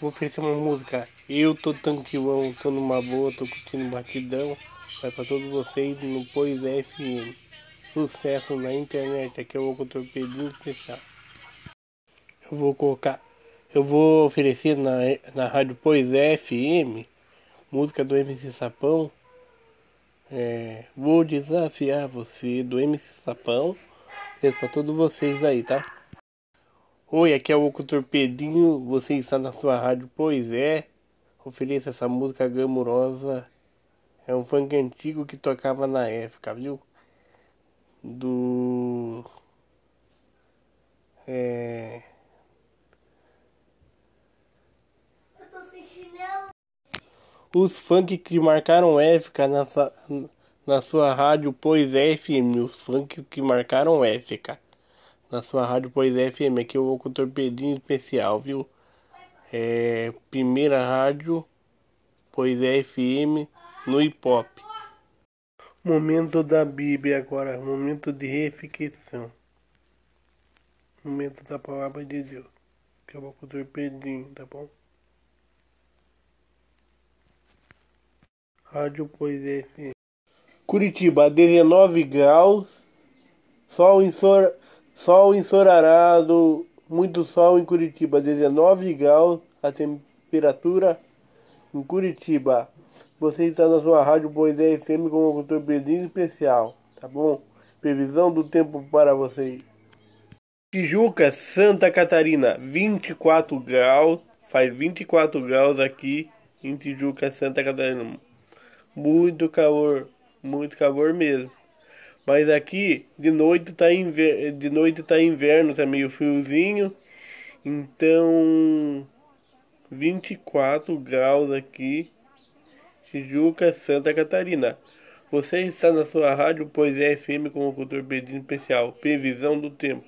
Vou oferecer uma música. Eu tô tranquilão, tô numa boa, tô curtindo batidão. Vai pra todos vocês no Pois FM. Sucesso na internet. Aqui é o Torpedinho Especial. Eu vou colocar. Eu vou oferecer na, na rádio Pois FM música do MC Sapão. É, vou desafiar você do MC Sapão. Pra todos vocês aí, tá? Oi, aqui é o Oco Torpedinho, você está na sua rádio, pois é. Ofereça essa música glamurosa. É um funk antigo que tocava na época, viu? Do. É. Eu tô sem chinelo. Os funk que marcaram época na, na sua rádio, pois é, FM. Os funk que marcaram época na sua rádio Pois FM. Aqui eu vou com o torpedinho especial, viu? É, primeira rádio Pois FM no hip hop. Momento da Bíblia agora, momento de reflexão. Momento da palavra de Deus. Que eu vou com o torpedinho, tá bom? Rádio Pois FM. Curitiba, 19 graus. Sol em Sol ensolarado, muito sol em Curitiba, 19 graus a temperatura em Curitiba. Você está na sua rádio Poesia FM com o controle Pedrinho especial, tá bom? Previsão do tempo para vocês. Tijuca, Santa Catarina, 24 graus, faz 24 graus aqui em Tijuca, Santa Catarina. Muito calor, muito calor mesmo. Mas aqui de noite tá inverno, de noite tá inverno, tá meio friozinho. Então 24 graus aqui, Tijuca, Santa Catarina. Você está na sua rádio, pois é FM com o cultor Pedrinho Especial. Previsão do tempo.